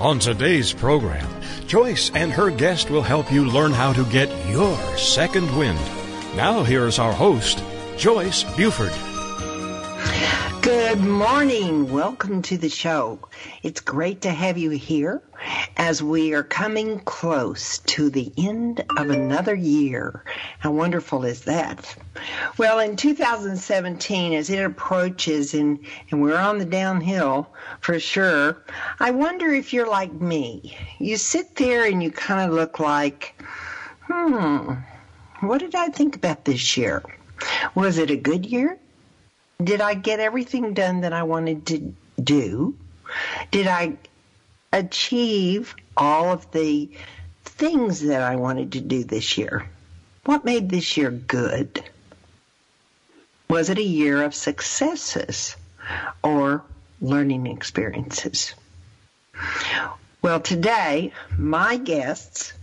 On today's program, Joyce and her guest will help you learn how to get your second wind. Now here's our host, Joyce Buford. Good morning. Welcome to the show. It's great to have you here as we are coming close to the end of another year. How wonderful is that? Well, in 2017, as it approaches and, and we're on the downhill for sure, I wonder if you're like me. You sit there and you kind of look like, hmm, what did I think about this year? Was it a good year? Did I get everything done that I wanted to do? Did I achieve all of the things that I wanted to do this year? What made this year good? Was it a year of successes or learning experiences? Well, today, my guests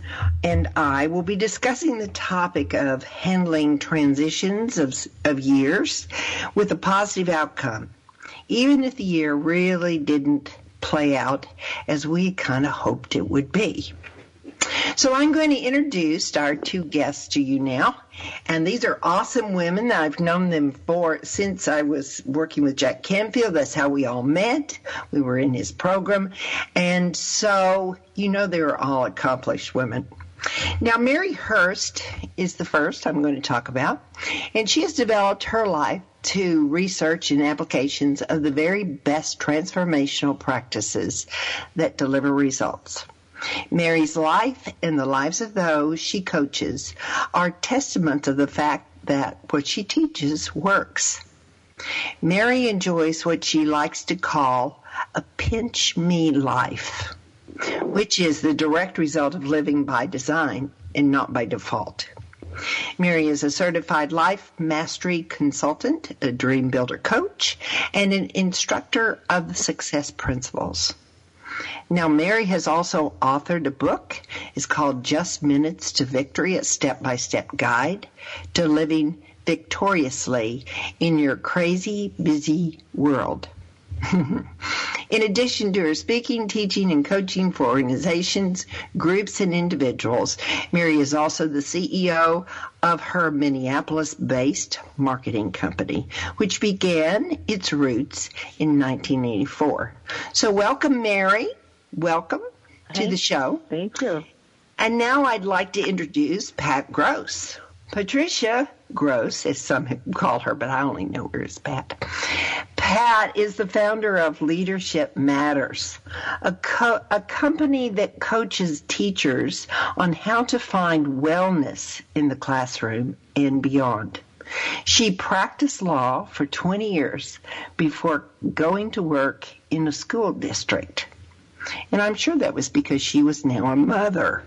and I will be discussing the topic of handling transitions of, of years with a positive outcome, even if the year really didn't play out as we kind of hoped it would be. So I'm going to introduce our two guests to you now. And these are awesome women. I've known them for since I was working with Jack Canfield. That's how we all met. We were in his program. And so, you know, they are all accomplished women. Now, Mary Hirsch is the first I'm going to talk about, and she has developed her life to research and applications of the very best transformational practices that deliver results. Mary's life and the lives of those she coaches are testament of the fact that what she teaches works. Mary enjoys what she likes to call a pinch me life, which is the direct result of living by design and not by default. Mary is a certified life mastery consultant, a dream builder coach, and an instructor of the success principles. Now, Mary has also authored a book. It's called Just Minutes to Victory, a step by step guide to living victoriously in your crazy, busy world. In addition to her speaking, teaching, and coaching for organizations, groups, and individuals, Mary is also the CEO of her Minneapolis based marketing company, which began its roots in 1984. So, welcome, Mary. Welcome to the show. Thank you. And now I'd like to introduce Pat Gross. Patricia Gross, as some call her, but I only know her as Pat. Pat is the founder of Leadership Matters, a, co- a company that coaches teachers on how to find wellness in the classroom and beyond. She practiced law for 20 years before going to work in a school district. And I'm sure that was because she was now a mother.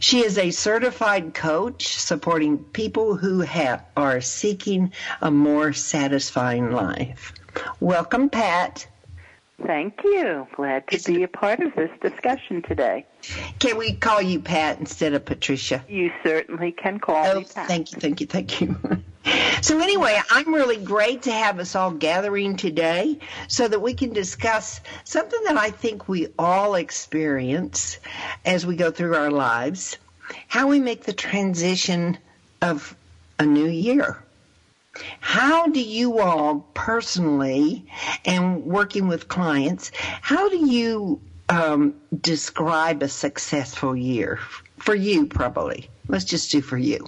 She is a certified coach supporting people who have, are seeking a more satisfying life. Welcome, Pat. Thank you. Glad to be a part of this discussion today. Can we call you Pat instead of Patricia? You certainly can call oh, me Pat. Thank you, thank you, thank you. so anyway, I'm really great to have us all gathering today so that we can discuss something that I think we all experience as we go through our lives, how we make the transition of a new year. How do you all personally, and working with clients, how do you um, describe a successful year for you? Probably. Let's just do for you.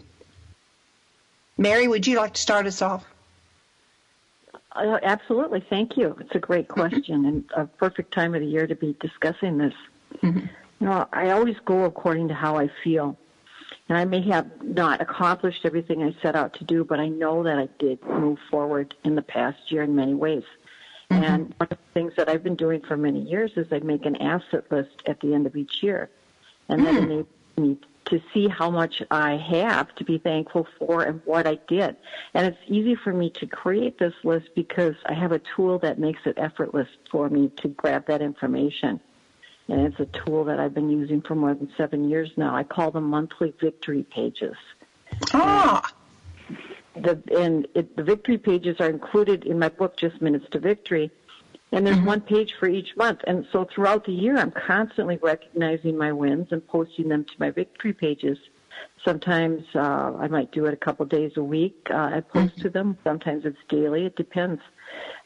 Mary, would you like to start us off? Uh, absolutely. Thank you. It's a great question and a perfect time of the year to be discussing this. Mm-hmm. You know, I always go according to how I feel. And I may have not accomplished everything I set out to do, but I know that I did move forward in the past year in many ways. Mm-hmm. And one of the things that I've been doing for many years is I make an asset list at the end of each year. And that mm. enables me to see how much I have to be thankful for and what I did. And it's easy for me to create this list because I have a tool that makes it effortless for me to grab that information. And it's a tool that I've been using for more than seven years now. I call them monthly victory pages. Ah! The, and it, the victory pages are included in my book, Just Minutes to Victory. And there's mm-hmm. one page for each month. And so throughout the year, I'm constantly recognizing my wins and posting them to my victory pages. Sometimes uh, I might do it a couple days a week. Uh, I post mm-hmm. to them. Sometimes it's daily. It depends.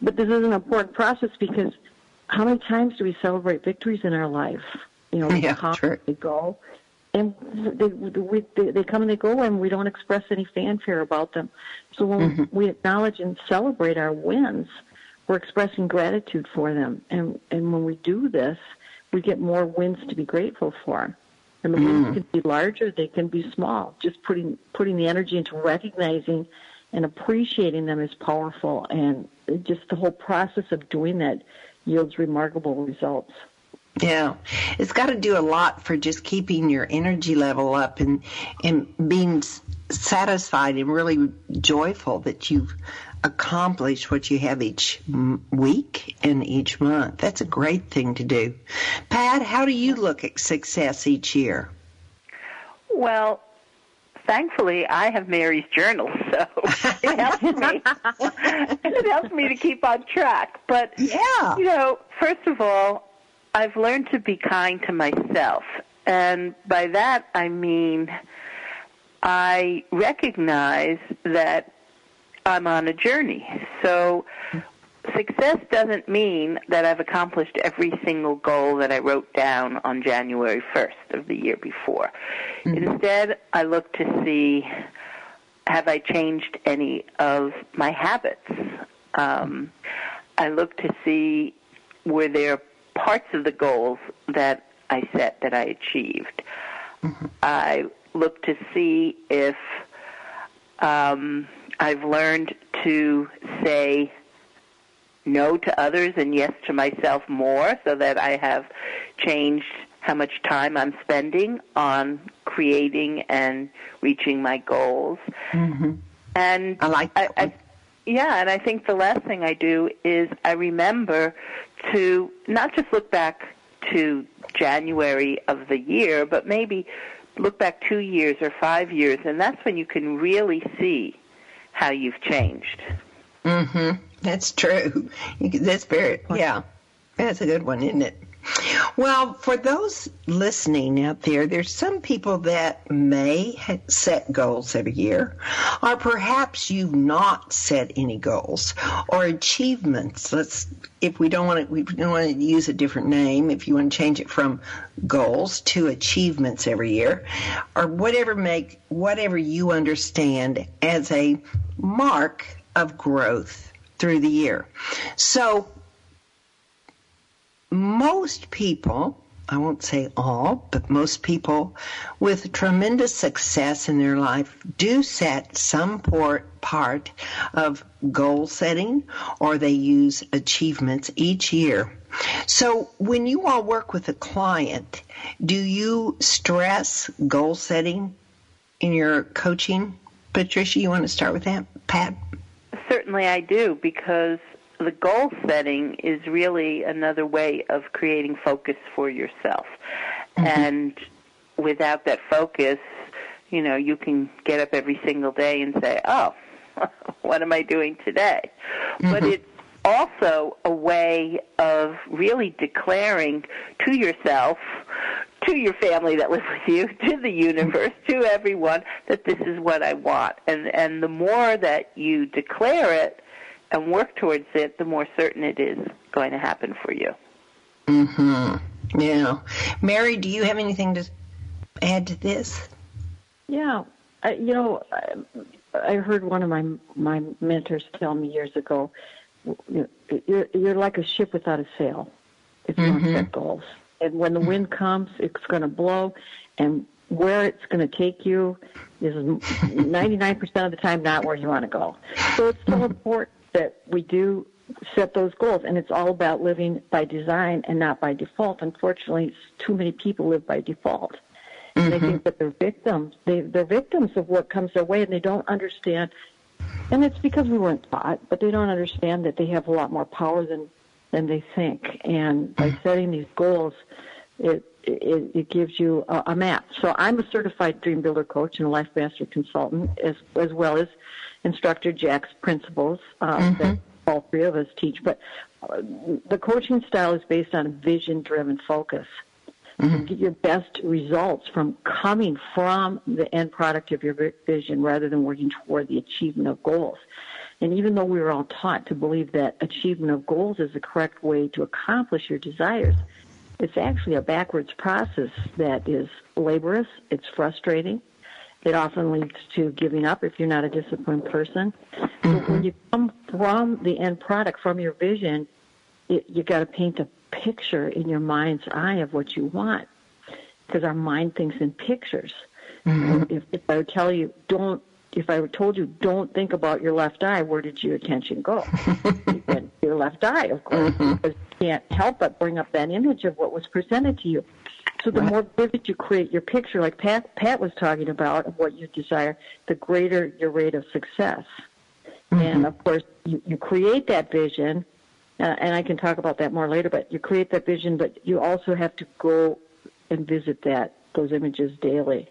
But this is an important process because how many times do we celebrate victories in our life? You know, yeah, come, true. they go, and they, we, they they come and they go, and we don't express any fanfare about them. So when mm-hmm. we acknowledge and celebrate our wins, we're expressing gratitude for them. And and when we do this, we get more wins to be grateful for. And the mm. wins can be larger, they can be small. Just putting putting the energy into recognizing and appreciating them is powerful. And just the whole process of doing that yields remarkable results. Yeah, it's got to do a lot for just keeping your energy level up and and being satisfied and really joyful that you've accomplished what you have each week and each month. That's a great thing to do. Pat, how do you look at success each year? Well, thankfully I have Mary's journal, so it helps me. and it helps me to keep on track. But yeah, you know, first of all, I've learned to be kind to myself, and by that I mean I recognize that I'm on a journey. So success doesn't mean that I've accomplished every single goal that I wrote down on January 1st of the year before. Mm-hmm. Instead, I look to see have I changed any of my habits? Um, I look to see were there parts of the goals that I set that I achieved. Mm-hmm. I look to see if um, I've learned to say no to others and yes to myself more so that I have changed how much time I'm spending on creating and reaching my goals. Mm-hmm. And I like. I, I, yeah, and I think the last thing I do is I remember to not just look back to January of the year, but maybe look back two years or five years, and that's when you can really see how you've changed. Mm-hmm. That's true. That's very, yeah. That's a good one, isn't it? Well, for those listening out there, there's some people that may set goals every year, or perhaps you've not set any goals or achievements. Let's, if we don't want to, we don't want to use a different name. If you want to change it from goals to achievements every year, or whatever make whatever you understand as a mark of growth through the year. So most people, I won't say all, but most people with tremendous success in their life do set some part of goal setting or they use achievements each year. So when you all work with a client, do you stress goal setting in your coaching? Patricia, you want to start with that? Pat? Certainly I do because the goal setting is really another way of creating focus for yourself. Mm-hmm. And without that focus, you know, you can get up every single day and say, oh, what am I doing today? Mm-hmm. But it's also a way of really declaring to yourself, to your family that lives with you, to the universe, to everyone that this is what I want. And and the more that you declare it, and work towards it, the more certain it is going to happen for you. Hmm. Yeah. Mary, do you have anything to add to this? Yeah. I, you know, I, I heard one of my my mentors tell me years ago, you're you're like a ship without a sail if you mm-hmm. don't set goals. And when the wind comes, it's going to blow, and where it's going to take you is 99% of the time not where you want to go. So it's so important that we do set those goals, and it's all about living by design and not by default. Unfortunately, too many people live by default. And mm-hmm. they think that they're victims. They, they're victims of what comes their way, and they don't understand. And it's because we weren't taught, but they don't understand that they have a lot more power than than they think. And by setting these goals, it it, it gives you a, a map. So I'm a certified dream builder coach and a life master consultant, as as well as instructor Jack's principles uh, mm-hmm. that all three of us teach. But uh, the coaching style is based on a vision driven focus. Mm-hmm. Get your best results from coming from the end product of your vision rather than working toward the achievement of goals. And even though we were all taught to believe that achievement of goals is the correct way to accomplish your desires, it's actually a backwards process that is laborious, it's frustrating, it often leads to giving up if you're not a disciplined person. Mm-hmm. So when you come from the end product, from your vision, it, you got to paint a picture in your mind's eye of what you want, because our mind thinks in pictures. Mm-hmm. If, if I would tell you, don't if I told you don't think about your left eye, where did your attention go? your left eye, of course, mm-hmm. because you can't help but bring up that image of what was presented to you. So the right. more vivid you create your picture, like Pat, Pat was talking about, of what you desire, the greater your rate of success. Mm-hmm. And of course, you, you create that vision, uh, and I can talk about that more later. But you create that vision, but you also have to go and visit that those images daily.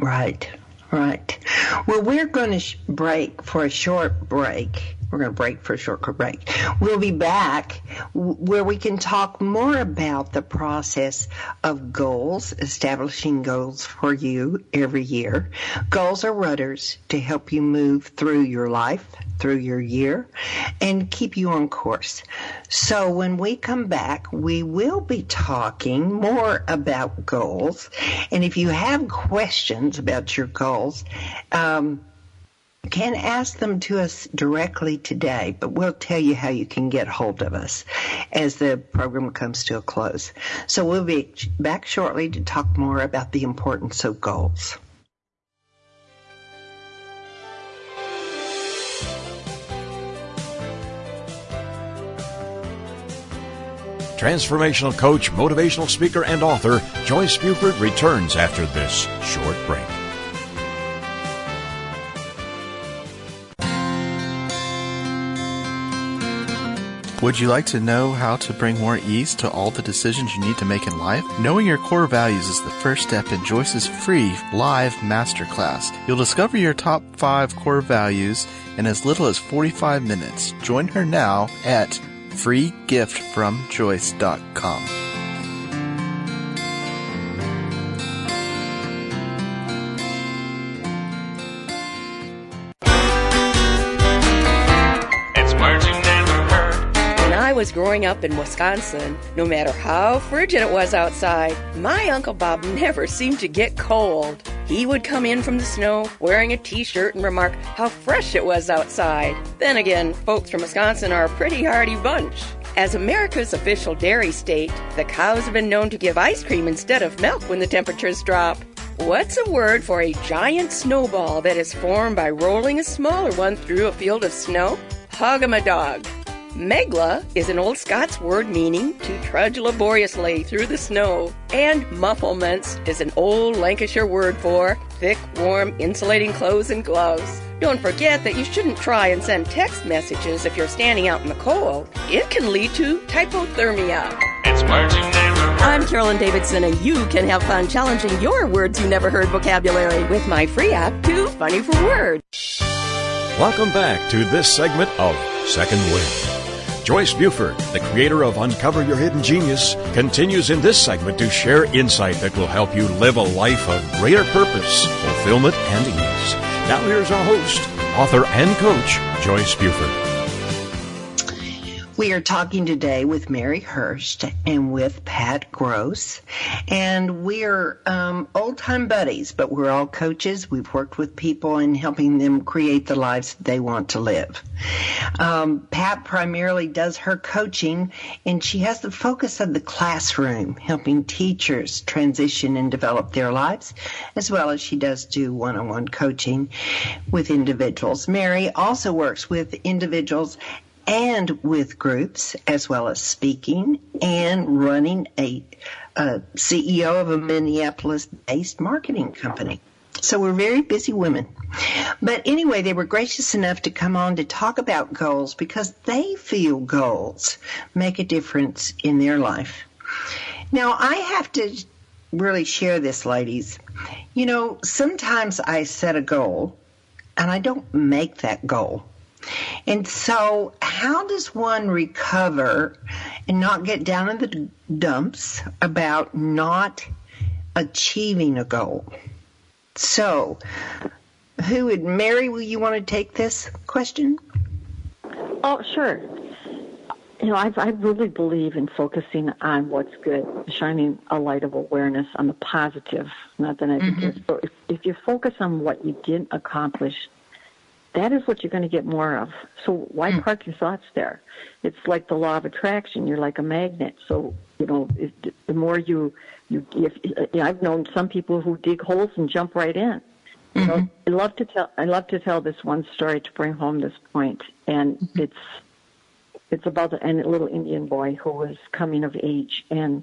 Right. Right. Well, we're going to sh- break for a short break. We're going to break for a short break. We'll be back where we can talk more about the process of goals, establishing goals for you every year. Goals are rudders to help you move through your life, through your year, and keep you on course. So when we come back, we will be talking more about goals. And if you have questions about your goals, um, can ask them to us directly today, but we'll tell you how you can get hold of us as the program comes to a close. So we'll be back shortly to talk more about the importance of goals. Transformational coach, motivational speaker, and author Joyce Buford returns after this short break. Would you like to know how to bring more ease to all the decisions you need to make in life? Knowing your core values is the first step in Joyce's free live masterclass. You'll discover your top five core values in as little as 45 minutes. Join her now at freegiftfromjoyce.com. was growing up in Wisconsin, no matter how frigid it was outside, my Uncle Bob never seemed to get cold. He would come in from the snow wearing a t shirt and remark how fresh it was outside. Then again, folks from Wisconsin are a pretty hardy bunch. As America's official dairy state, the cows have been known to give ice cream instead of milk when the temperatures drop. What's a word for a giant snowball that is formed by rolling a smaller one through a field of snow? hogamadog. Megla is an old Scots word meaning to trudge laboriously through the snow, and mufflements is an old Lancashire word for thick, warm, insulating clothes and gloves. Don't forget that you shouldn't try and send text messages if you're standing out in the cold. It can lead to hypothermia. It's words you never heard. I'm Carolyn Davidson, and you can have fun challenging your words you never heard vocabulary with my free app, Too Funny for Words. Welcome back to this segment of Second Wind. Joyce Buford, the creator of Uncover Your Hidden Genius, continues in this segment to share insight that will help you live a life of greater purpose, fulfillment, and ease. Now here's our host, author and coach, Joyce Buford. We are talking today with Mary Hirsch and with Pat Gross, and we are um, old time buddies, but we're all coaches. We've worked with people in helping them create the lives they want to live. Um, Pat primarily does her coaching, and she has the focus of the classroom, helping teachers transition and develop their lives, as well as she does do one on one coaching with individuals. Mary also works with individuals and with groups as well as speaking and running a, a CEO of a Minneapolis based marketing company. So we're very busy women. But anyway, they were gracious enough to come on to talk about goals because they feel goals make a difference in their life. Now, I have to really share this, ladies. You know, sometimes I set a goal and I don't make that goal. And so, how does one recover and not get down in the dumps about not achieving a goal? So, who would, Mary, will you want to take this question? Oh, sure. You know, I, I really believe in focusing on what's good, shining a light of awareness on the positive, not the negative. Mm-hmm. So if, if you focus on what you didn't accomplish, that is what you're going to get more of. So why mm. park your thoughts there? It's like the law of attraction. You're like a magnet. So you know, if, the more you you, if, you know, I've known some people who dig holes and jump right in. Mm-hmm. know, I love to tell. I love to tell this one story to bring home this point, and mm-hmm. it's it's about a, a little Indian boy who was coming of age, and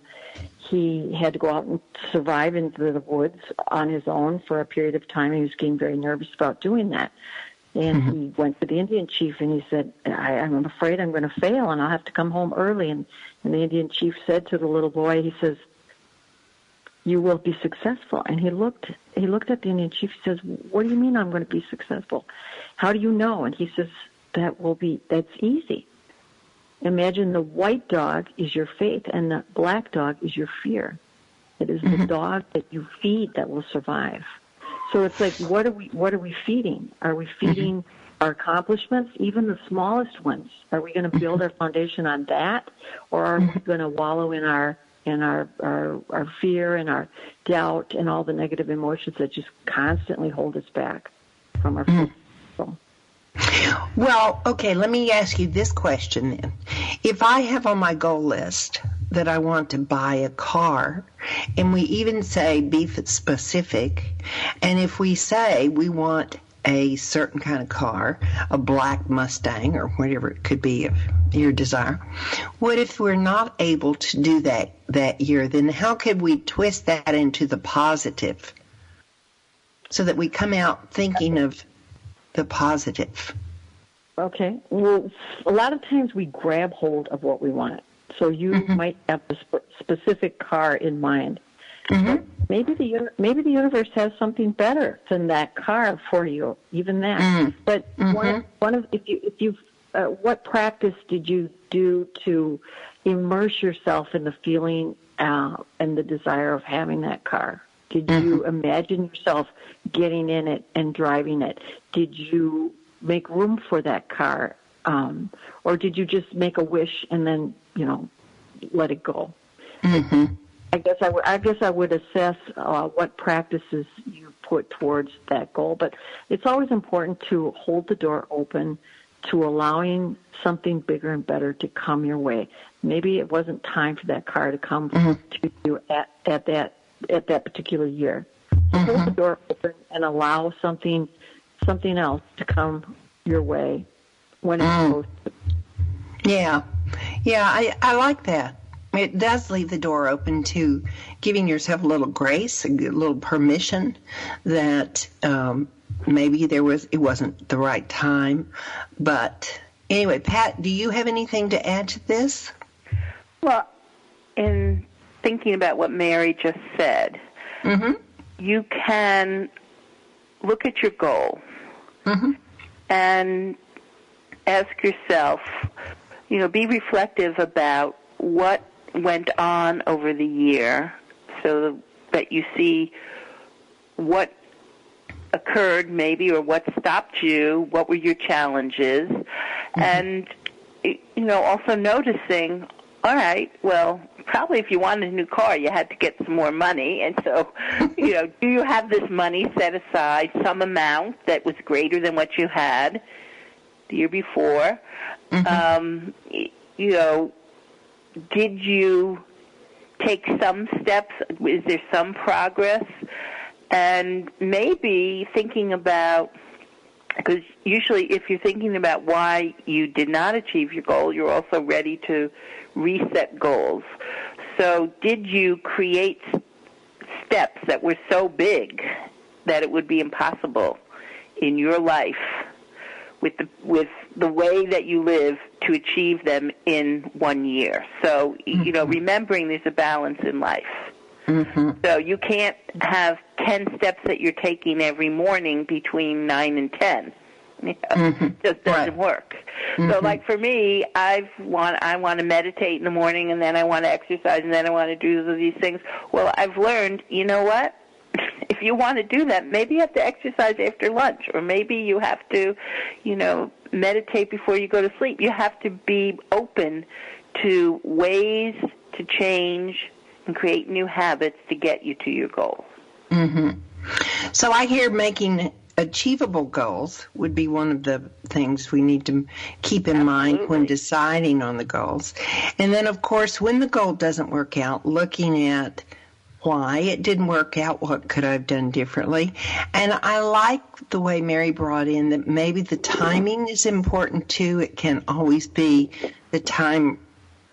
he had to go out and survive into the woods on his own for a period of time. He was getting very nervous about doing that. And mm-hmm. he went to the Indian chief and he said, I, I'm afraid I'm going to fail and I'll have to come home early. And, and the Indian chief said to the little boy, he says, you will be successful. And he looked, he looked at the Indian chief. He says, what do you mean I'm going to be successful? How do you know? And he says, that will be, that's easy. Imagine the white dog is your faith and the black dog is your fear. It is mm-hmm. the dog that you feed that will survive. So it's like, what are we, what are we feeding? Are we mm-hmm. feeding mm-hmm. our accomplishments, even the smallest ones? Are we going to build mm-hmm. our foundation on that, or are we mm-hmm. going to wallow in our in our, our our fear and our doubt and all the negative emotions that just constantly hold us back from our mm-hmm. Well, okay, let me ask you this question then. If I have on my goal list that I want to buy a car, and we even say be specific, and if we say we want a certain kind of car, a black Mustang or whatever it could be of your desire. What if we're not able to do that that year? Then how could we twist that into the positive so that we come out thinking of the positive? Okay. Well, a lot of times we grab hold of what we want. So you mm-hmm. might have a sp- specific car in mind. Mm-hmm. Maybe the maybe the universe has something better than that car for you, even that. Mm-hmm. But one mm-hmm. one of if you if you uh, what practice did you do to immerse yourself in the feeling uh, and the desire of having that car? Did you mm-hmm. imagine yourself getting in it and driving it? Did you make room for that car? Um, or did you just make a wish and then, you know, let it go? Mm-hmm. I guess I would. I guess I would assess uh, what practices you put towards that goal. But it's always important to hold the door open to allowing something bigger and better to come your way. Maybe it wasn't time for that car to come mm-hmm. to you at, at that at that particular year. So mm-hmm. hold the door open and allow something something else to come your way when it's mm. supposed to. Yeah, yeah, I I like that. It does leave the door open to giving yourself a little grace, a little permission that um, maybe there was it wasn't the right time. But anyway, Pat, do you have anything to add to this? Well, in thinking about what Mary just said, mm-hmm. you can look at your goal mm-hmm. and ask yourself, you know, be reflective about what went on over the year so that you see what occurred maybe or what stopped you, what were your challenges, mm-hmm. and you know, also noticing, all right, well, probably if you wanted a new car, you had to get some more money. And so, you know, do you have this money set aside, some amount that was greater than what you had the year before? Mm-hmm. Um, you know, did you take some steps? Is there some progress? And maybe thinking about because usually if you're thinking about why you did not achieve your goal, you're also ready to reset goals. So did you create steps that were so big that it would be impossible in your life with the with the way that you live to achieve them in one year. So you know, mm-hmm. remembering there's a balance in life. Mm-hmm. So you can't have 10 steps that you're taking every morning between 9 and 10. You know, mm-hmm. just doesn't right. work. Mm-hmm. So like for me, I've want I want to meditate in the morning and then I want to exercise and then I want to do these things. Well, I've learned, you know what? If you want to do that, maybe you have to exercise after lunch or maybe you have to, you know, meditate before you go to sleep. You have to be open to ways to change and create new habits to get you to your goals. Mm-hmm. So I hear making achievable goals would be one of the things we need to keep in Absolutely. mind when deciding on the goals. And then, of course, when the goal doesn't work out, looking at why it didn't work out, what could I have done differently. And I like the way Mary brought in that maybe the timing is important too. It can always be the time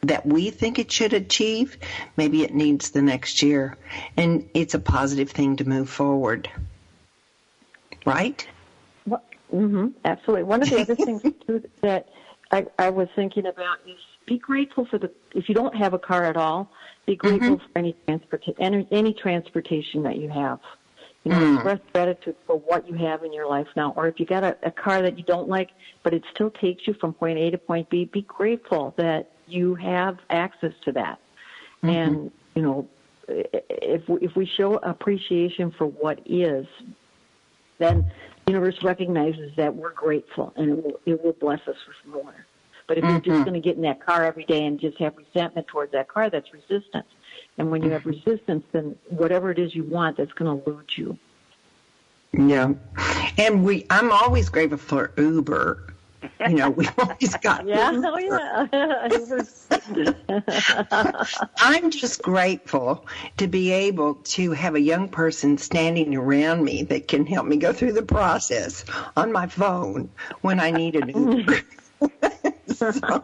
that we think it should achieve, maybe it needs the next year. And it's a positive thing to move forward. Right? Well, mm-hmm, absolutely. One of the other things too that I, I was thinking about is be grateful for the, if you don't have a car at all, be grateful mm-hmm. for any, transporta- any, any transportation that you have. You know, mm. express gratitude for what you have in your life now. Or if you got a, a car that you don't like, but it still takes you from point A to point B, be grateful that you have access to that. Mm-hmm. And, you know, if we, if we show appreciation for what is, then the universe recognizes that we're grateful and it will, it will bless us with more. But if mm-hmm. you're just mm-hmm. going to get in that car every day and just have resentment towards that car, that's resistance. And when you have mm-hmm. resistance, then whatever it is you want, that's going to elude you. Yeah, and we. I'm always grateful for Uber you know, we always got. yeah, oh yeah. I'm just grateful to be able to have a young person standing around me that can help me go through the process on my phone when I need an Uber. So,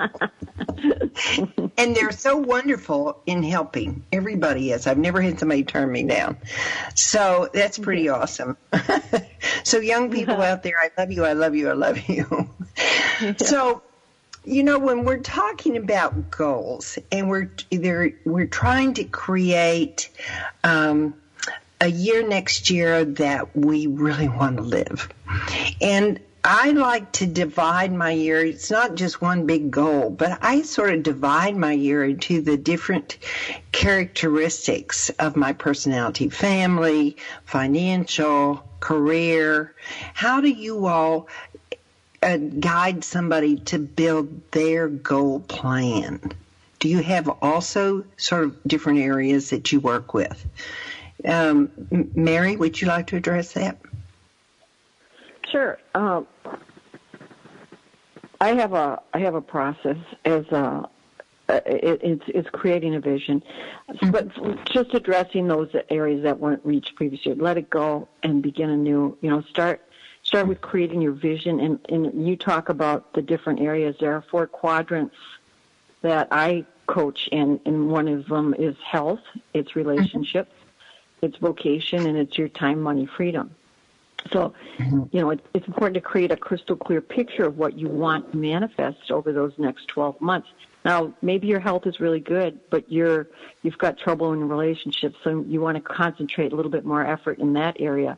and they're so wonderful in helping. Everybody is. I've never had somebody turn me down. So that's pretty awesome. so young people out there, I love you, I love you, I love you. So you know when we're talking about goals and we're we're trying to create um, a year next year that we really want to live and I like to divide my year. It's not just one big goal, but I sort of divide my year into the different characteristics of my personality, family, financial, career. How do you all uh, guide somebody to build their goal plan? Do you have also sort of different areas that you work with? Um, Mary, would you like to address that? Sure. Um, I have a I have a process as a it, it's it's creating a vision, mm-hmm. but just addressing those areas that weren't reached previously. Let it go and begin anew. You know, start start with creating your vision, and and you talk about the different areas. There are four quadrants that I coach in, and one of them is health, it's mm-hmm. relationships, it's vocation, and it's your time, money, freedom. So, mm-hmm. you know, it's, it's important to create a crystal clear picture of what you want to manifest over those next 12 months. Now, maybe your health is really good, but you're you've got trouble in relationships, so you want to concentrate a little bit more effort in that area.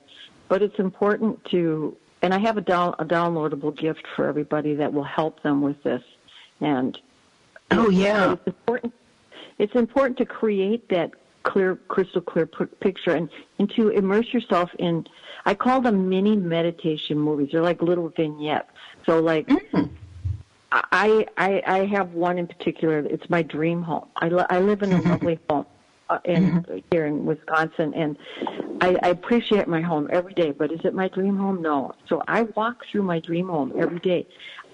But it's important to, and I have a, down, a downloadable gift for everybody that will help them with this. And oh yeah, it's important. It's important to create that clear, crystal clear p- picture and, and to immerse yourself in, I call them mini meditation movies. They're like little vignettes. So like, mm-hmm. I, I, I have one in particular. It's my dream home. I, li- I live in a lovely home uh, in mm-hmm. here in Wisconsin, and I, I appreciate my home every day. But is it my dream home? No. So I walk through my dream home every day.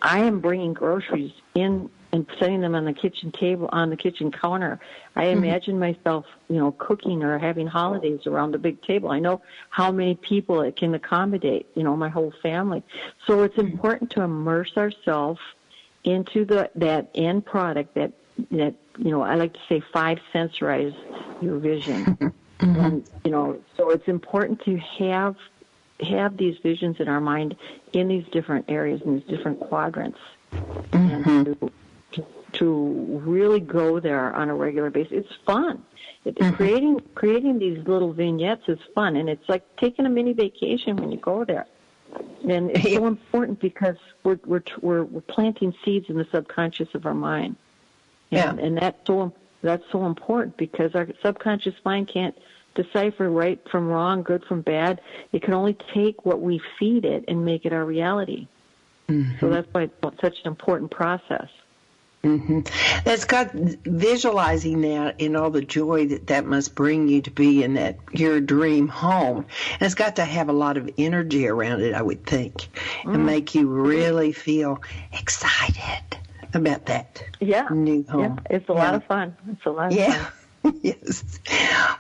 I am bringing groceries in and setting them on the kitchen table on the kitchen counter. I mm-hmm. imagine myself, you know, cooking or having holidays around the big table. I know how many people it can accommodate, you know, my whole family. So it's mm-hmm. important to immerse ourselves into the that end product that that you know I like to say five sensorize your vision, mm-hmm. and you know so it's important to have have these visions in our mind in these different areas in these different quadrants, mm-hmm. To really go there on a regular basis. It's fun. It, mm-hmm. Creating creating these little vignettes is fun, and it's like taking a mini vacation when you go there. And it's so important because we're we're we're, we're planting seeds in the subconscious of our mind. And, yeah. and that's so that's so important because our subconscious mind can't decipher right from wrong, good from bad. It can only take what we feed it and make it our reality. Mm-hmm. So that's why it's such an important process. Mm-hmm. That's got visualizing that and all the joy that that must bring you to be in that your dream home. And it's got to have a lot of energy around it, I would think, mm. and make you really feel excited about that. Yeah, new home. Yeah, it's a yeah. lot of fun. It's a lot of yeah. fun. yes.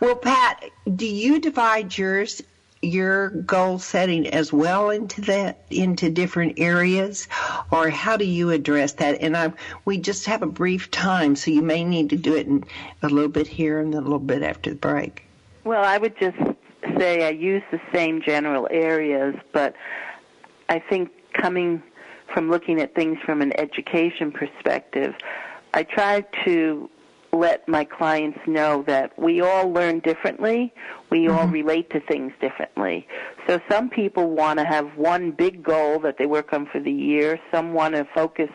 Well, Pat, do you divide yours your goal setting as well into that into different areas? Or how do you address that? And I we just have a brief time so you may need to do it in a little bit here and a little bit after the break. Well I would just say I use the same general areas but I think coming from looking at things from an education perspective I try to let my clients know that we all learn differently. We mm-hmm. all relate to things differently. So some people want to have one big goal that they work on for the year. Some want to focus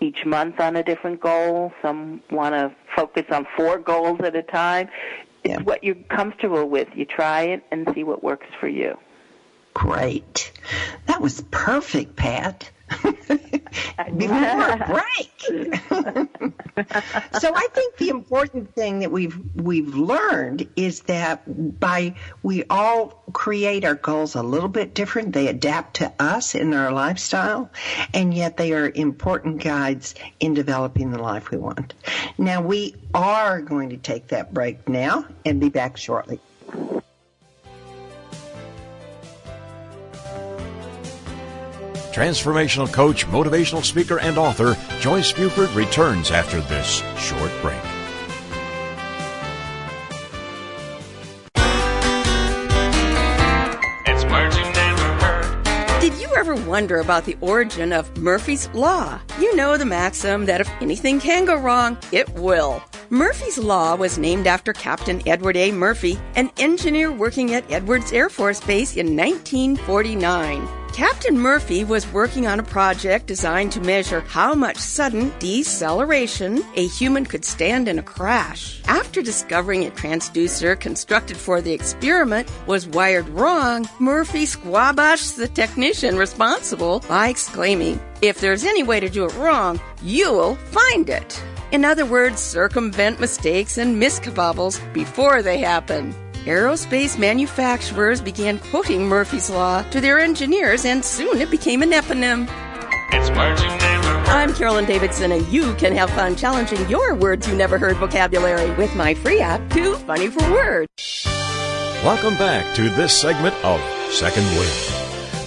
each month on a different goal. Some want to focus on four goals at a time. It's yeah. what you're comfortable with. You try it and see what works for you. Great. That was perfect, Pat. before break. so I think the important thing that we've we've learned is that by we all create our goals a little bit different. They adapt to us in our lifestyle, and yet they are important guides in developing the life we want. Now we are going to take that break now and be back shortly. Transformational coach, motivational speaker, and author Joyce Buford returns after this short break. Did you ever wonder about the origin of Murphy's Law? You know the maxim that if anything can go wrong, it will. Murphy's Law was named after Captain Edward A. Murphy, an engineer working at Edwards Air Force Base in 1949. Captain Murphy was working on a project designed to measure how much sudden deceleration a human could stand in a crash. After discovering a transducer constructed for the experiment was wired wrong, Murphy squabashed the technician responsible by exclaiming, If there's any way to do it wrong, you'll find it. In other words, circumvent mistakes and miskabobbles before they happen. Aerospace manufacturers began quoting Murphy's Law to their engineers, and soon it became an eponym. It's words you never heard. I'm Carolyn Davidson, and you can have fun challenging your words you never heard vocabulary with my free app, Too Funny for Words. Welcome back to this segment of Second Wind.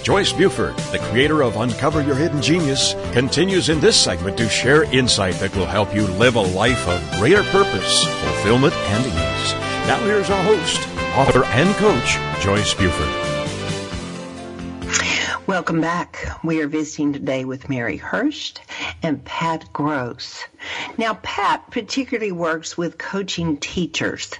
Joyce Buford, the creator of Uncover Your Hidden Genius, continues in this segment to share insight that will help you live a life of greater purpose, fulfillment, and ease. Now here's our host, author and coach, Joyce Buford. Welcome back. We are visiting today with Mary Hirsch and Pat Gross. Now, Pat particularly works with coaching teachers,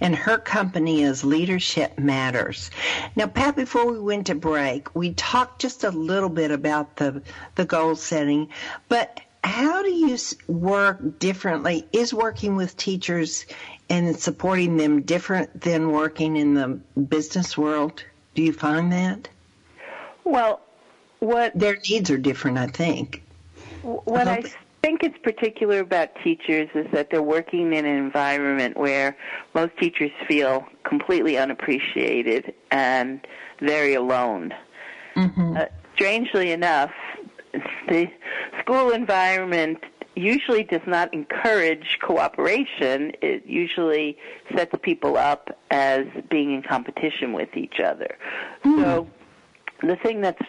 and her company is Leadership Matters. Now, Pat, before we went to break, we talked just a little bit about the, the goal setting, but how do you work differently? Is working with teachers and supporting them different than working in the business world? Do you find that? Well, what their needs are different, I think. What I, I think is particular about teachers is that they're working in an environment where most teachers feel completely unappreciated and very alone. Mm-hmm. Uh, strangely enough, the school environment usually does not encourage cooperation. It usually sets people up as being in competition with each other. Mm. So the thing that's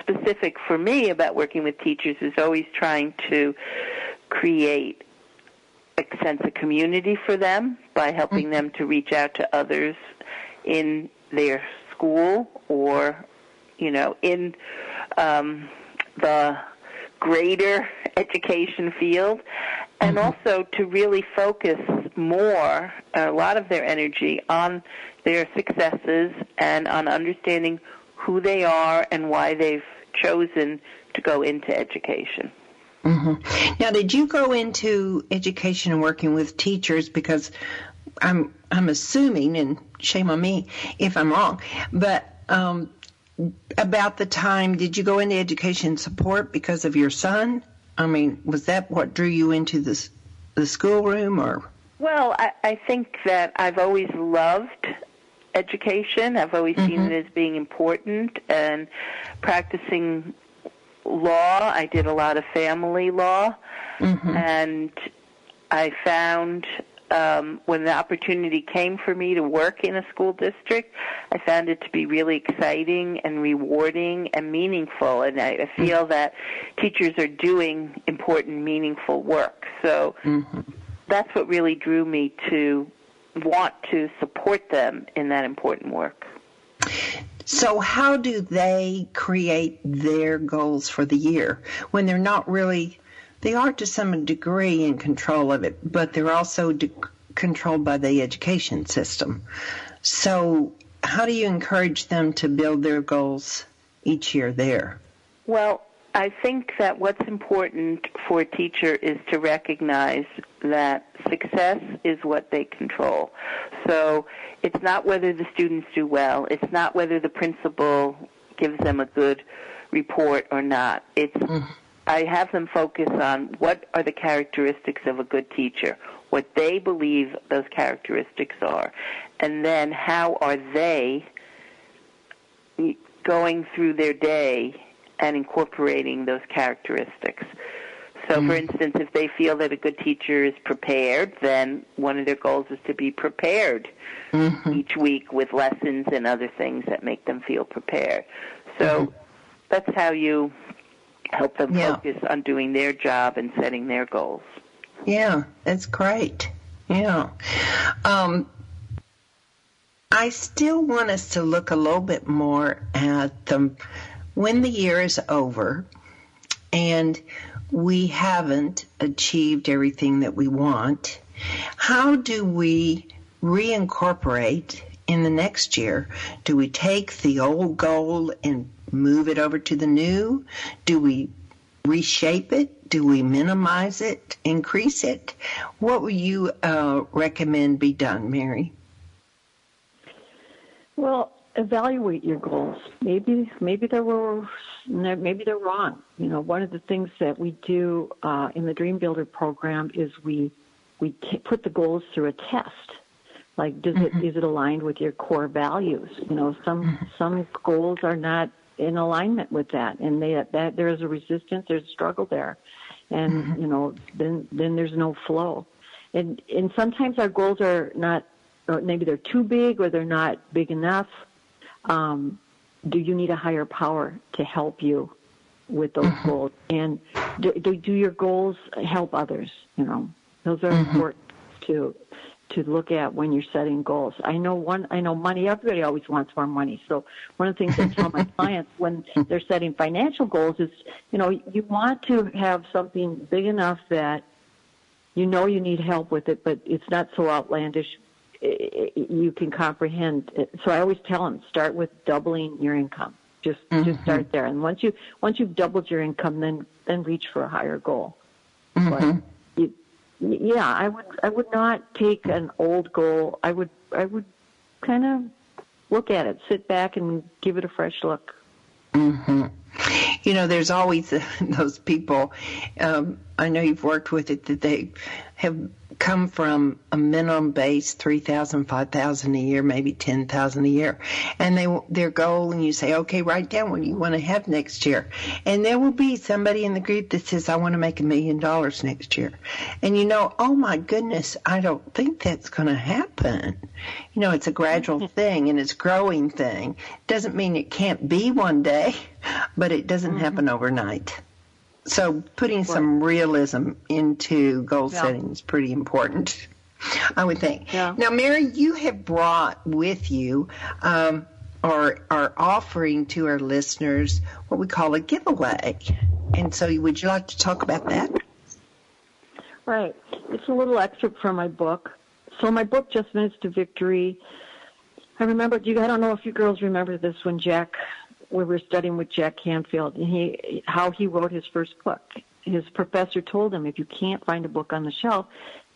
specific for me about working with teachers is always trying to create a sense of community for them by helping them to reach out to others in their school or, you know, in um, the greater education field, and mm-hmm. also to really focus more, a lot of their energy on their successes and on understanding who they are and why they've chosen to go into education. Mm-hmm. Now, did you go into education and working with teachers because I'm I'm assuming, and shame on me if I'm wrong, but um, about the time did you go into education support because of your son? I mean, was that what drew you into this the schoolroom or? Well, I, I think that I've always loved education. I've always mm-hmm. seen it as being important and practicing law. I did a lot of family law mm-hmm. and I found um, when the opportunity came for me to work in a school district, I found it to be really exciting and rewarding and meaningful. And I, I feel mm-hmm. that teachers are doing important, meaningful work. So mm-hmm. that's what really drew me to want to support them in that important work. So, how do they create their goals for the year when they're not really? They are to some degree in control of it, but they're also de- controlled by the education system. So, how do you encourage them to build their goals each year there? Well, I think that what's important for a teacher is to recognize that success is what they control. So it's not whether the students do well, it's not whether the principal gives them a good report or not. It's mm. I have them focus on what are the characteristics of a good teacher, what they believe those characteristics are, and then how are they going through their day and incorporating those characteristics. So, mm-hmm. for instance, if they feel that a good teacher is prepared, then one of their goals is to be prepared mm-hmm. each week with lessons and other things that make them feel prepared. So, mm-hmm. that's how you help them yeah. focus on doing their job and setting their goals. Yeah, that's great. Yeah. Um, I still want us to look a little bit more at the when the year is over and we haven't achieved everything that we want, how do we reincorporate in the next year? Do we take the old goal and move it over to the new? Do we reshape it? Do we minimize it, increase it? What would you uh, recommend be done, Mary? Well, evaluate your goals. Maybe maybe they were maybe they're wrong. You know, one of the things that we do uh, in the Dream Builder program is we we t- put the goals through a test. Like, does mm-hmm. it is it aligned with your core values? You know, some mm-hmm. some goals are not in alignment with that, and they that there is a resistance, there's a struggle there, and mm-hmm. you know, then then there's no flow, and and sometimes our goals are not, or maybe they're too big or they're not big enough um, do you need a higher power to help you with those mm-hmm. goals? And do, do, your goals help others? You know, those are mm-hmm. important to to look at when you're setting goals. I know one. I know money. Everybody always wants more money. So one of the things I tell my clients when they're setting financial goals is, you know, you want to have something big enough that you know you need help with it, but it's not so outlandish you can comprehend. So I always tell them start with doubling your income. Just mm-hmm. just start there, and once you once you've doubled your income, then then reach for a higher goal. Mm-hmm. But you, yeah, I would I would not take an old goal. I would I would kind of look at it, sit back, and give it a fresh look. Mm-hmm. You know, there's always those people. Um, I know you've worked with it that they have come from a minimum base, 3000 5000 a year, maybe 10000 a year. And they their goal, and you say, okay, write down what you want to have next year. And there will be somebody in the group that says, I want to make a million dollars next year. And you know, oh my goodness, I don't think that's going to happen. You know, it's a gradual thing and it's a growing thing. Doesn't mean it can't be one day, but it doesn't mm-hmm. happen overnight. So putting some realism into goal yeah. setting is pretty important, I would think. Yeah. Now, Mary, you have brought with you um, or are offering to our listeners what we call a giveaway. And so would you like to talk about that? Right. It's a little excerpt from my book. So my book, Just Minutes to Victory, I remember, you, I don't know if you girls remember this when Jack we were studying with Jack Canfield, and he how he wrote his first book. His professor told him, if you can't find a book on the shelf,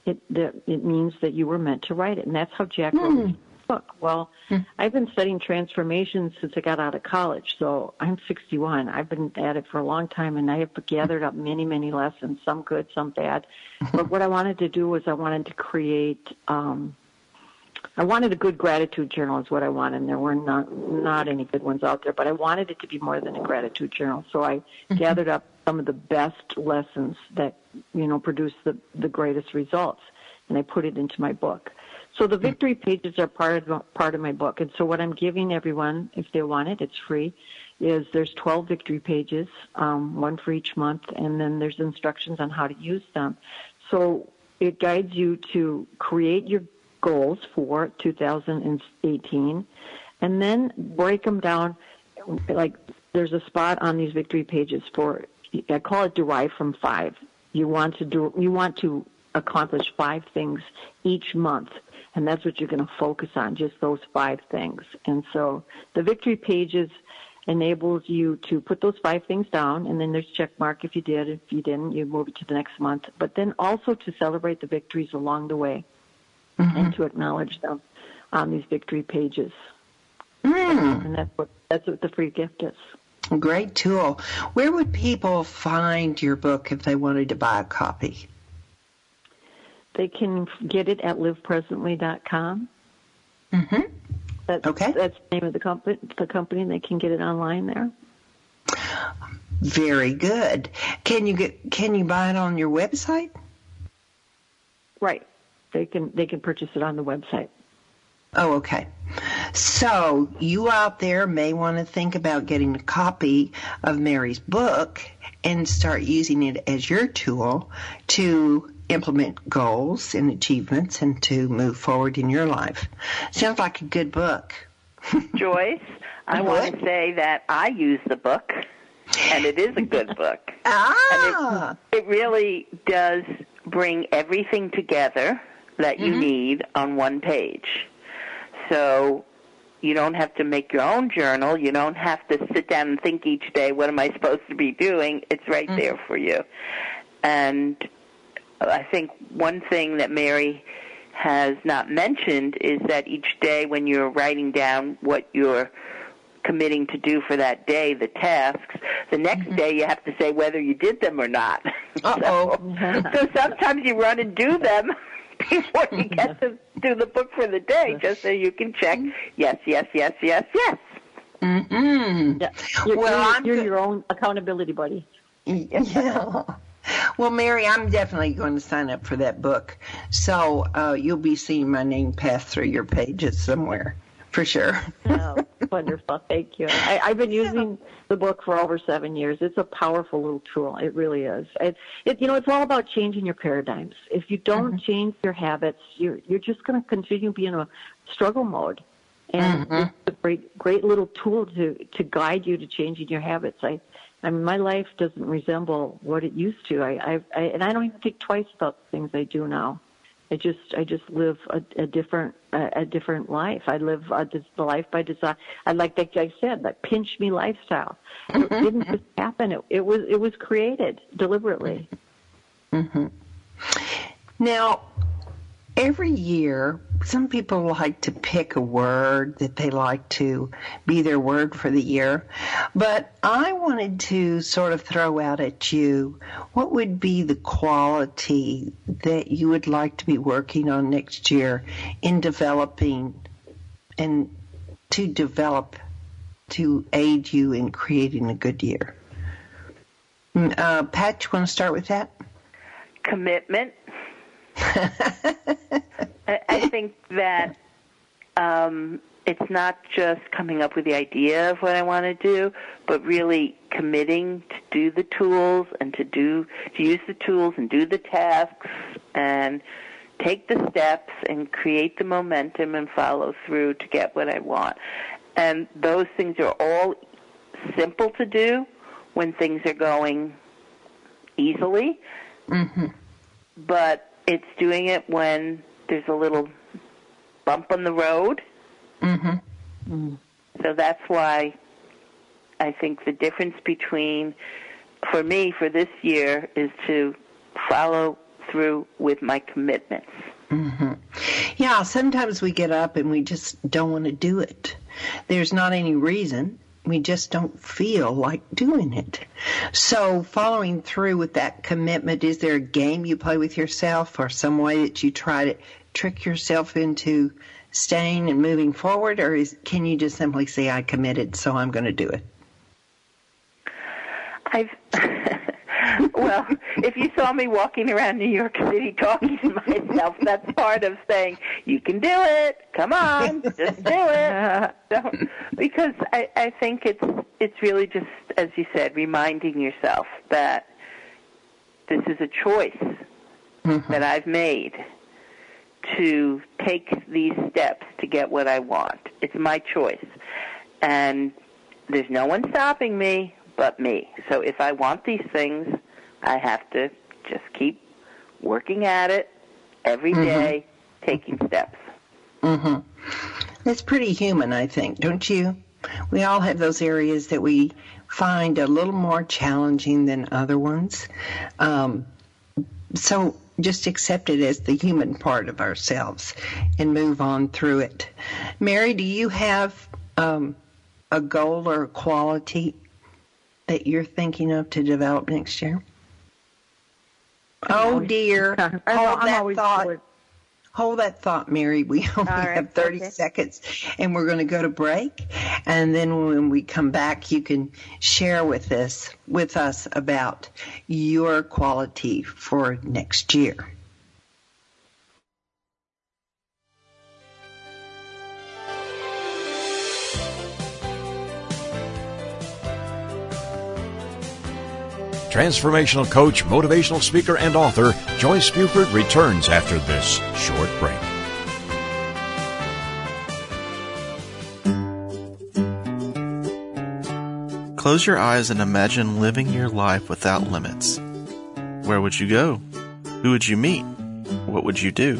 it that it means that you were meant to write it, and that's how Jack mm. wrote his hmm. book. Well, mm. I've been studying transformation since I got out of college, so I'm 61. I've been at it for a long time, and I have gathered up many, many lessons, some good, some bad. but what I wanted to do was I wanted to create. um I wanted a good gratitude journal is what I wanted. And there were not not any good ones out there, but I wanted it to be more than a gratitude journal. So I mm-hmm. gathered up some of the best lessons that you know produce the the greatest results, and I put it into my book. So the victory pages are part of part of my book, and so what I'm giving everyone, if they want it, it's free. Is there's 12 victory pages, um, one for each month, and then there's instructions on how to use them. So it guides you to create your goals for 2018 and then break them down like there's a spot on these victory pages for I call it derived from 5 you want to do you want to accomplish 5 things each month and that's what you're going to focus on just those 5 things. And so the victory pages enables you to put those five things down and then there's check mark. If you did if you didn't you move it to the next month. But then also to celebrate the victories along the way mm-hmm. and to acknowledge them on these victory pages. Mm. And that's what that's what the free gift is. Great tool. Where would people find your book if they wanted to buy a copy? They can get it at livepresently.com. Mm-hmm. That's, okay. That's the name of the company. The company, and they can get it online there. Very good. Can you get? Can you buy it on your website? Right they can they can purchase it on the website. Oh, okay. So you out there may want to think about getting a copy of Mary's book and start using it as your tool to implement goals and achievements and to move forward in your life. Sounds like a good book. Joyce, I what? want to say that I use the book and it is a good book. ah. And it, it really does bring everything together that you mm-hmm. need on one page. So you don't have to make your own journal. You don't have to sit down and think each day, what am I supposed to be doing? It's right mm-hmm. there for you. And I think one thing that Mary has not mentioned is that each day when you're writing down what you're committing to do for that day, the tasks, the next mm-hmm. day you have to say whether you did them or not. Uh-oh. so, so sometimes you run and do them before you get to do the book for the day, just so you can check yes, yes, yes, yes, yes. Mm-mm. Yeah. You're, well, you're, you're your own accountability buddy. Yeah. Well, Mary, I'm definitely going to sign up for that book. So uh, you'll be seeing my name pass through your pages somewhere for sure. oh, wonderful. Thank you. I, I've been using the book for over seven years. It's a powerful little tool. It really is. It, it you know, it's all about changing your paradigms. If you don't mm-hmm. change your habits, you're you're just going to continue being in a struggle mode. And mm-hmm. it's a great, great little tool to to guide you to changing your habits. I, I mean, my life doesn't resemble what it used to. I, I, I and I don't even think twice about the things I do now. I just I just live a, a different a, a different life. I live a, the life by design. I like like I said, that pinch me lifestyle. It didn't just happen. It, it was it was created deliberately. Mm-hmm. Now, every year, some people like to pick a word that they like to be their word for the year. But I wanted to sort of throw out at you what would be the quality that you would like to be working on next year in developing and to develop to aid you in creating a good year. Mm, uh, Pat, you want to start with that? Commitment. I think that um, it's not just coming up with the idea of what I want to do, but really committing to do the tools and to do to use the tools and do the tasks and take the steps and create the momentum and follow through to get what I want. And those things are all simple to do when things are going easily. Mm-hmm. But it's doing it when there's a little bump on the road. Mm-hmm. So that's why I think the difference between, for me, for this year, is to follow through with my commitments. Mm-hmm. Yeah, sometimes we get up and we just don't want to do it. There's not any reason. We just don't feel like doing it. So, following through with that commitment, is there a game you play with yourself or some way that you try to trick yourself into staying and moving forward, or is, can you just simply say, I committed, so I'm going to do it? I've well, if you saw me walking around New York City talking to myself, that's part of saying you can do it. Come on, just do it. Don't, because I, I think it's it's really just as you said, reminding yourself that this is a choice Mm-hmm. that I've made to take these steps to get what I want. It's my choice, and there's no one stopping me but me. So if I want these things, I have to just keep working at it every day, taking steps. Mm-hmm. It's pretty human, I think, don't you? We all have those areas that we find a little more challenging than other ones. Um, so just accept it as the human part of ourselves and move on through it. Mary, do you have um, a goal or a quality that you're thinking of to develop next year? Oh dear. I'm, Hold oh, I'm that thought. Hold that thought, Mary. We only right, have 30 okay. seconds and we're going to go to break. And then when we come back, you can share with us, with us about your quality for next year. Transformational coach, motivational speaker, and author Joyce Buford returns after this short break. Close your eyes and imagine living your life without limits. Where would you go? Who would you meet? What would you do?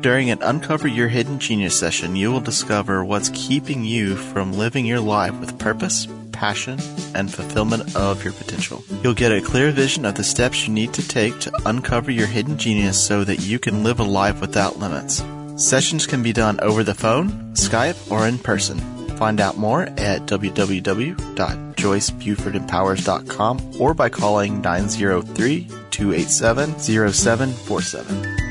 During an Uncover Your Hidden Genius session, you will discover what's keeping you from living your life with purpose, passion, and fulfillment of your potential. You'll get a clear vision of the steps you need to take to uncover your hidden genius so that you can live a life without limits. Sessions can be done over the phone, Skype, or in person. Find out more at www.joycebufordempowers.com or by calling 903 287 0747.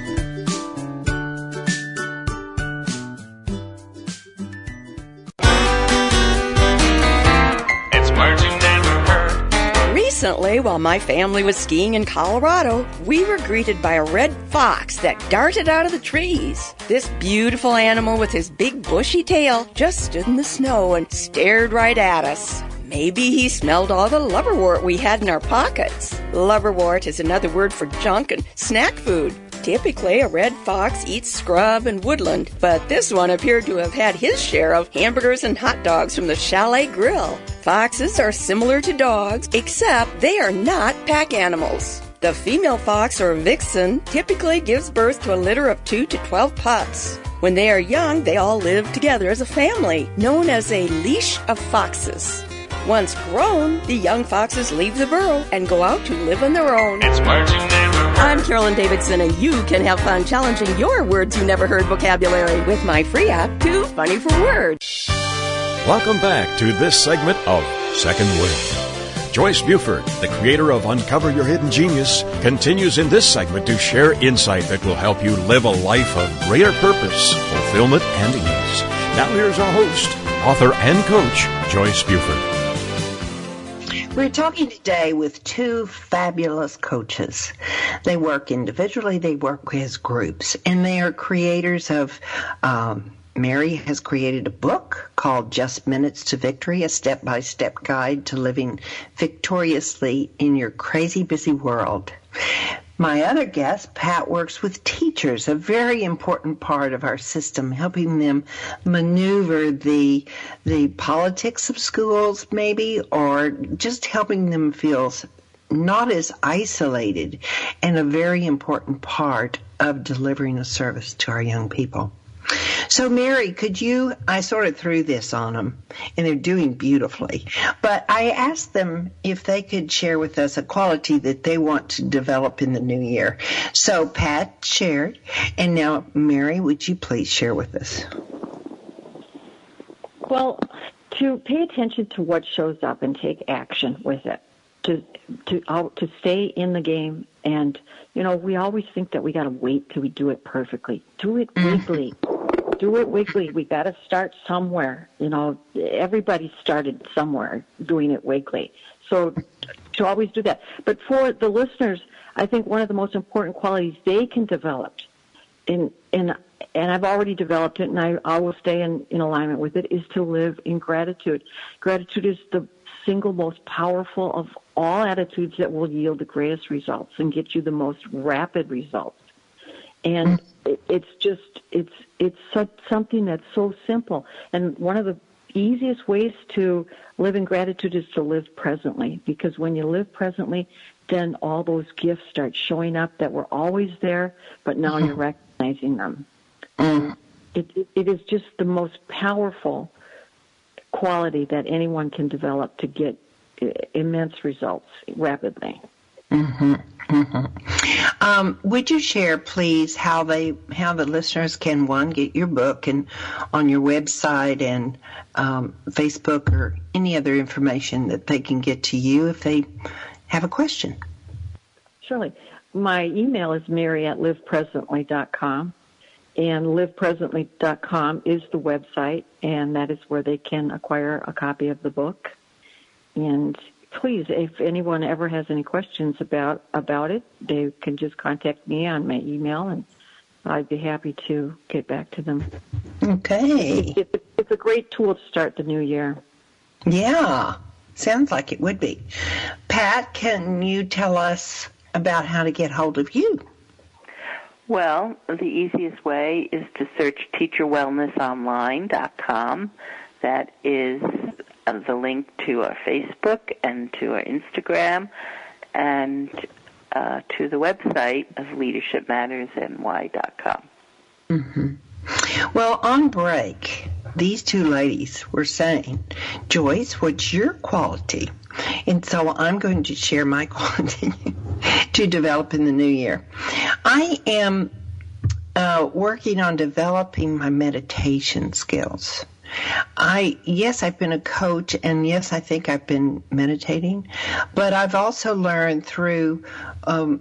Recently, while my family was skiing in Colorado, we were greeted by a red fox that darted out of the trees. This beautiful animal with his big bushy tail just stood in the snow and stared right at us. Maybe he smelled all the lubberwort we had in our pockets. Lubberwort is another word for junk and snack food. Typically, a red fox eats scrub and woodland, but this one appeared to have had his share of hamburgers and hot dogs from the Chalet Grill. Foxes are similar to dogs, except they are not pack animals. The female fox or vixen typically gives birth to a litter of 2 to 12 pups. When they are young, they all live together as a family, known as a leash of foxes. Once grown, the young foxes leave the burrow and go out to live on their own. It's words you never heard. I'm Carolyn Davidson, and you can have fun challenging your words you never heard vocabulary with my free app, Too Funny for Words. Welcome back to this segment of Second Wind. Joyce Buford, the creator of Uncover Your Hidden Genius, continues in this segment to share insight that will help you live a life of greater purpose, fulfillment, and ease. Now here's our host, author and coach, Joyce Buford. We're talking today with two fabulous coaches. They work individually, they work as groups, and they are creators of. Um, Mary has created a book called Just Minutes to Victory, a step by step guide to living victoriously in your crazy busy world. My other guest, Pat, works with teachers, a very important part of our system, helping them maneuver the the politics of schools, maybe, or just helping them feel not as isolated, and a very important part of delivering a service to our young people. So, Mary, could you? I sort of threw this on them, and they're doing beautifully. But I asked them if they could share with us a quality that they want to develop in the new year. So, Pat shared, and now, Mary, would you please share with us? Well, to pay attention to what shows up and take action with it. To to out to stay in the game, and you know, we always think that we got to wait till we do it perfectly. Do it mm-hmm. weekly. Do it weekly. We got to start somewhere. You know, everybody started somewhere doing it weekly. So to always do that. But for the listeners, I think one of the most important qualities they can develop in in and I've already developed it and I, I will stay in, in alignment with it is to live in gratitude. Gratitude is the single most powerful of all attitudes that will yield the greatest results and get you the most rapid results. And it, it's just it's it's such, something that's so simple. And one of the easiest ways to live in gratitude is to live presently because when you live presently, then all those gifts start showing up that were always there, but now you're mm-hmm. recognizing them. And it, it, it is just the most powerful quality that anyone can develop to get uh, immense results rapidly. Mm-hmm. Um, would you share, please, how they, how the listeners can one get your book and on your website and um, Facebook or any other information that they can get to you if they have a question? Surely. My email is mary at livepresently.com, and livepresently.com is the website, and that is where they can acquire a copy of the book. And please, if anyone ever has any questions about about it, they can just contact me on my email, and I'd be happy to get back to them. Okay. It's, it's a great tool to start the new year. Yeah, sounds like it would be. Pat, can you tell us about how to get hold of you? Well, the easiest way is to search teacherwellnessonline.com. That is the link to our Facebook and to our Instagram and uh, to the website of leadershipmattersny.com. Well, on break, these two ladies were saying, Joyce, what's your quality? And so I'm going to share my quality to develop in the new year. I am uh, working on developing my meditation skills. I yes, I've been a coach, and yes, I think I've been meditating, but I've also learned through um,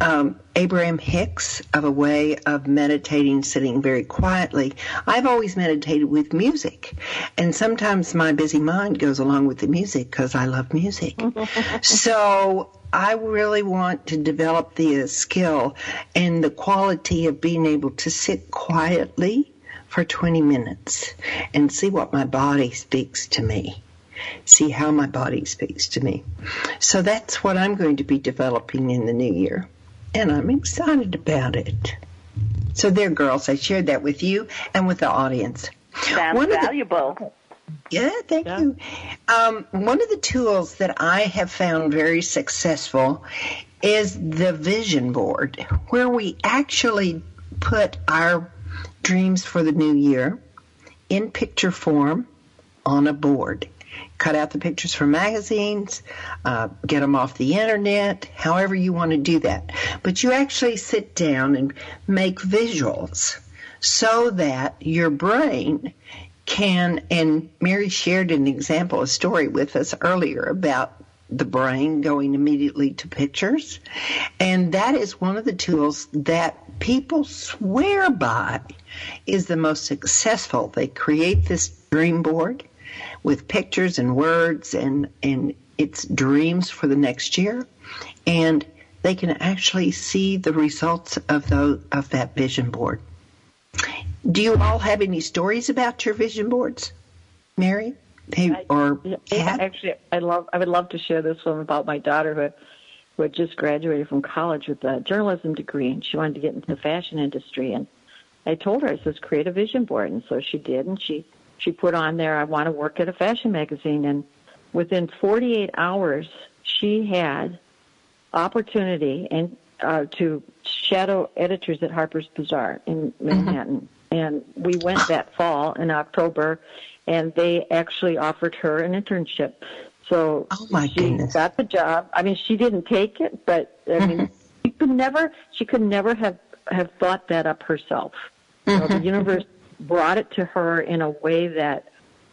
um, Abraham Hicks of a way of meditating, sitting very quietly. I've always meditated with music, and sometimes my busy mind goes along with the music because I love music. so I really want to develop the uh, skill and the quality of being able to sit quietly for 20 minutes and see what my body speaks to me see how my body speaks to me. So that's what I'm going to be developing in the new year. And I'm excited about it. So there, girls, I shared that with you and with the audience. Sounds One of the- valuable. Yeah, thank Yeah. you. Um, one of the tools that I have found very successful is the vision board, where we actually put our dreams for the new year in picture form on a board. cut out the pictures from magazines, uh, get them off the internet, however you want to do that. But you actually sit down and make visuals so that your brain can, and Mary shared an example, a story with us earlier about the brain going immediately to pictures. And that is one of the tools that people swear by is the most successful. They create this dream board with pictures and words and, and its dreams for the next year. And they can actually see the results of those, of that vision board. Do you all have any stories about your vision boards, Mary? Hey, or Yeah, Pat? actually, I love. I would love to share this one about my daughter who, who had just graduated from college with a journalism degree, and she wanted to get into the fashion industry. And I told her, I says, create a vision board, and so she did, and she she put on there, I want to work at a fashion magazine, and within 48 hours, she had opportunity and uh, to shadow editors at Harper's Bazaar in Manhattan. And we went that fall in October, and they actually offered her an internship. So Oh, my she goodness. got the job. I mean, she didn't take it, but I mean, mm-hmm. she could never, she could never have have thought that up herself. So the mm-hmm. universe brought it to her in a way that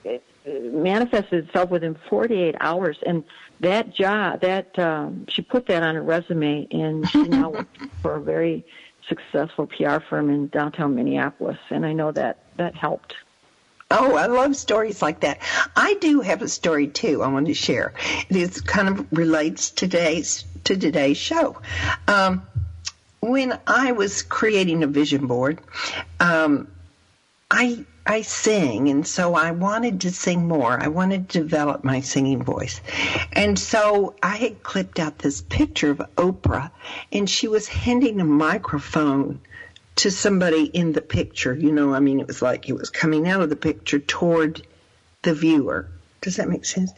it, it manifested itself within 48 hours, and that job, that um, she put that on her resume, and she now works for a very successful PR firm in downtown Minneapolis, and I know that that helped. Oh, I love stories like that. I do have a story too. I want to share. It kind of relates today's to today's show. Um, when I was creating a vision board, um, I I sing, and so I wanted to sing more. I wanted to develop my singing voice, and so I had clipped out this picture of Oprah, and she was handing a microphone to somebody in the picture. You know, I mean, it was like it was coming out of the picture toward the viewer. Does that make sense?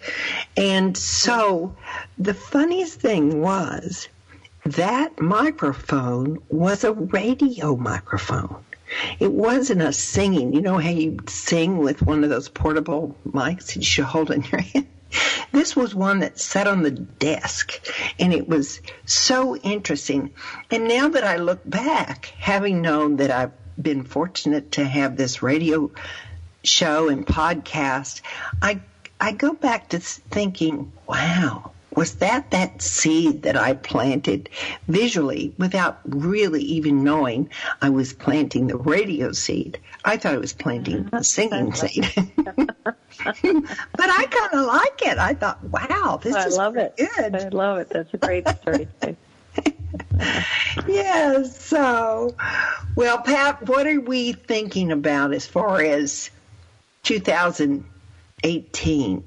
And so the funniest thing was that microphone was a radio microphone. It wasn't a singing. You know how you sing with one of those portable mics that you hold in your hand? This was one that sat on the desk, and it was so interesting. And now that I look back, having known that I've been fortunate to have this radio show and podcast, I I go back to thinking, wow, was that that seed that I planted visually without really even knowing I was planting the radio seed? I thought I was planting a singing seed. but I kind of like it. I thought, wow, this is love it. good. I love it. That's a great story. Yes. So, well, Pat, what are we thinking about as far as 2018?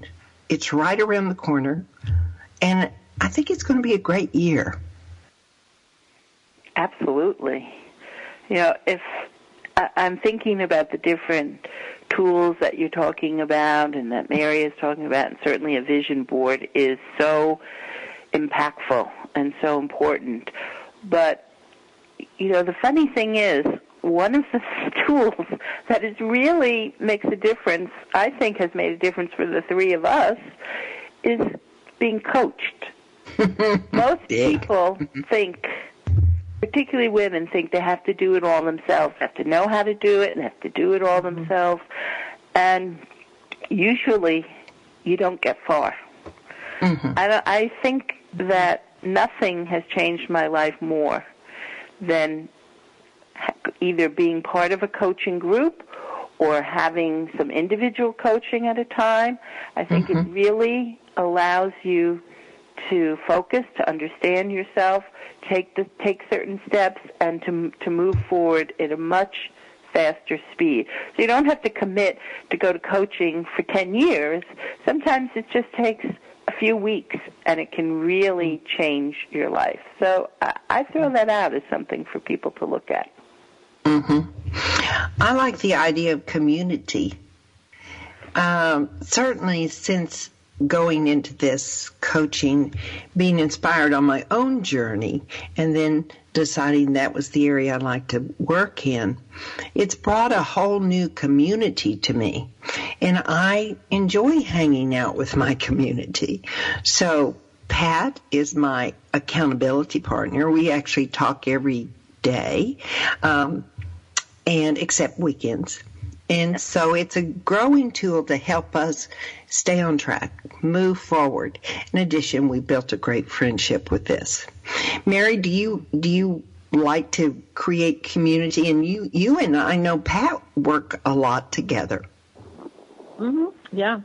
It's right around the corner, and I think it's going to be a great year. Absolutely. You know, if I'm thinking about the different tools that you're talking about and that Mary is talking about, and certainly a vision board is so impactful and so important. But, you know, the funny thing is, one of the tools that is really makes a difference, I think has made a difference for the three of us, is being coached. Most people think particularly women think they have to do it all themselves, have to know how to do it and have to do it all mm-hmm. themselves. And usually you don't get far. Mm-hmm. I, don't, I think that nothing has changed my life more than either being part of a coaching group or having some individual coaching at a time. I think it mm-hmm. really allows you to focus, to understand yourself, take the, take certain steps, and to to move forward at a much faster speed. So you don't have to commit to go to coaching for ten years. Sometimes it just takes a few weeks, and it can really change your life. So I, I throw that out as something for people to look at. I like the idea of community. Um, certainly, since going into this coaching, being inspired on my own journey, and then deciding that was the area I'd like to work in, it's brought a whole new community to me. and I enjoy hanging out with my community. So Pat is my accountability partner. We actually talk every day, um, and except weekends. And so it's a growing tool to help us stay on track, move forward. In addition, we built a great friendship with this. Mary, do you do you like to create community? And you you and I know Pat work a lot together. hmm Yeah.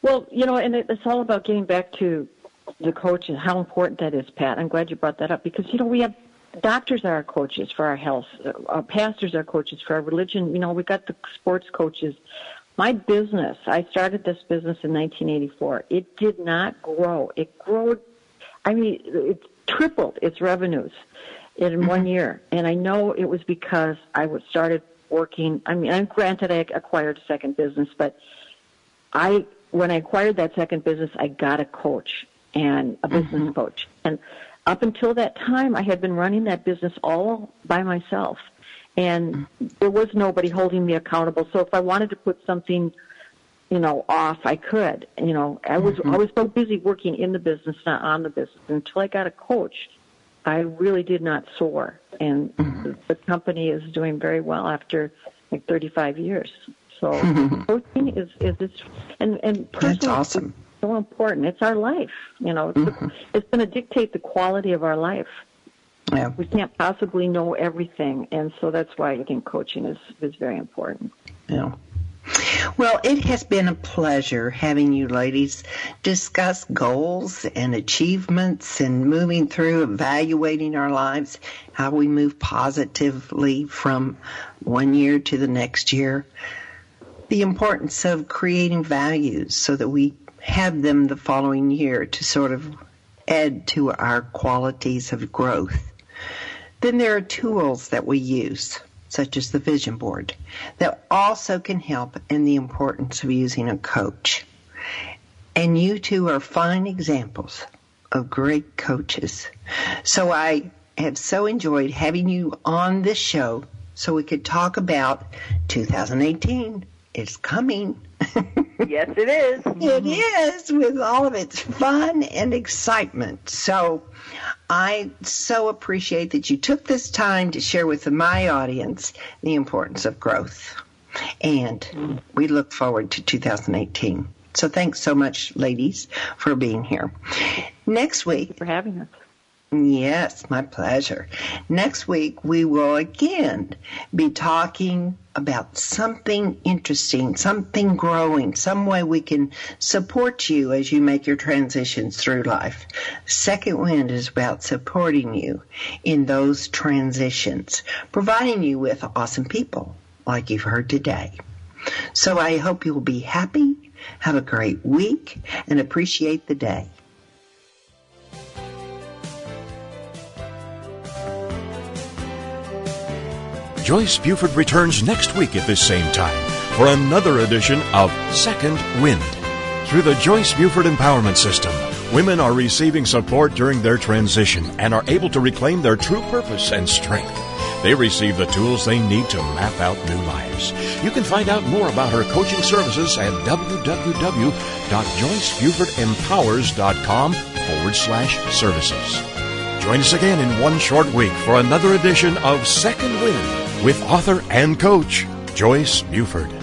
Well, you know, and it's all about getting back to the coach and how important that is, Pat. I'm glad you brought that up because you know we have doctors are our coaches for our health, uh, our pastors are coaches for our religion. You know, we got the sports coaches. My business, I started this business in 1984. It did not grow. It grew. I mean, it tripled its revenues in one year, and I know it was because I was started working. I mean, I'm granted I acquired a second business, but I when I acquired that second business, I got a coach and a business Mm-hmm. coach. And up until that time, I had been running that business all by myself. And there was nobody holding me accountable. So if I wanted to put something, you know, off, I could. You know, I was mm-hmm. I was so busy working in the business, not on the business. Until I got a coach, I really did not soar. And the, the company is doing very well after like 35 years. So coaching is is this and and personal That's awesome. So important. It's our life. You know, it's, mm-hmm. it's going to dictate the quality of our life. Yeah. We can't possibly know everything, and so that's why I think coaching is is very important. Yeah. Well, it has been a pleasure having you ladies discuss goals and achievements and moving through evaluating our lives, how we move positively from one year to the next year. The importance of creating values so that we have them the following year to sort of add to our qualities of growth. Then there are tools that we use, such as the vision board, that also can help in the importance of using a coach. And you two are fine examples of great coaches. So I have so enjoyed having you on this show so we could talk about 2018. It's coming. Yes, it is. It is with all of its fun and excitement. So I so appreciate that you took this time to share with my audience the importance of growth. And we look forward to 2018. So thanks so much, ladies, for being here. Next week, For having us. Yes, my pleasure. Next week, we will again be talking about something interesting, something growing, some way we can support you as you make your transitions through life. Second Wind is about supporting you in those transitions, providing you with awesome people like you've heard today. So I hope you'll be happy, have a great week, and appreciate the day. Joyce Buford returns next week at this same time for another edition of Second Wind. Through the Joyce Buford Empowerment System, women are receiving support during their transition and are able to reclaim their true purpose and strength. They receive the tools they need to map out new lives. You can find out more about her coaching services at www.joycebufordempowers.com forward slash services. Join us again in one short week for another edition of Second Wind with author and coach Joyce Buford.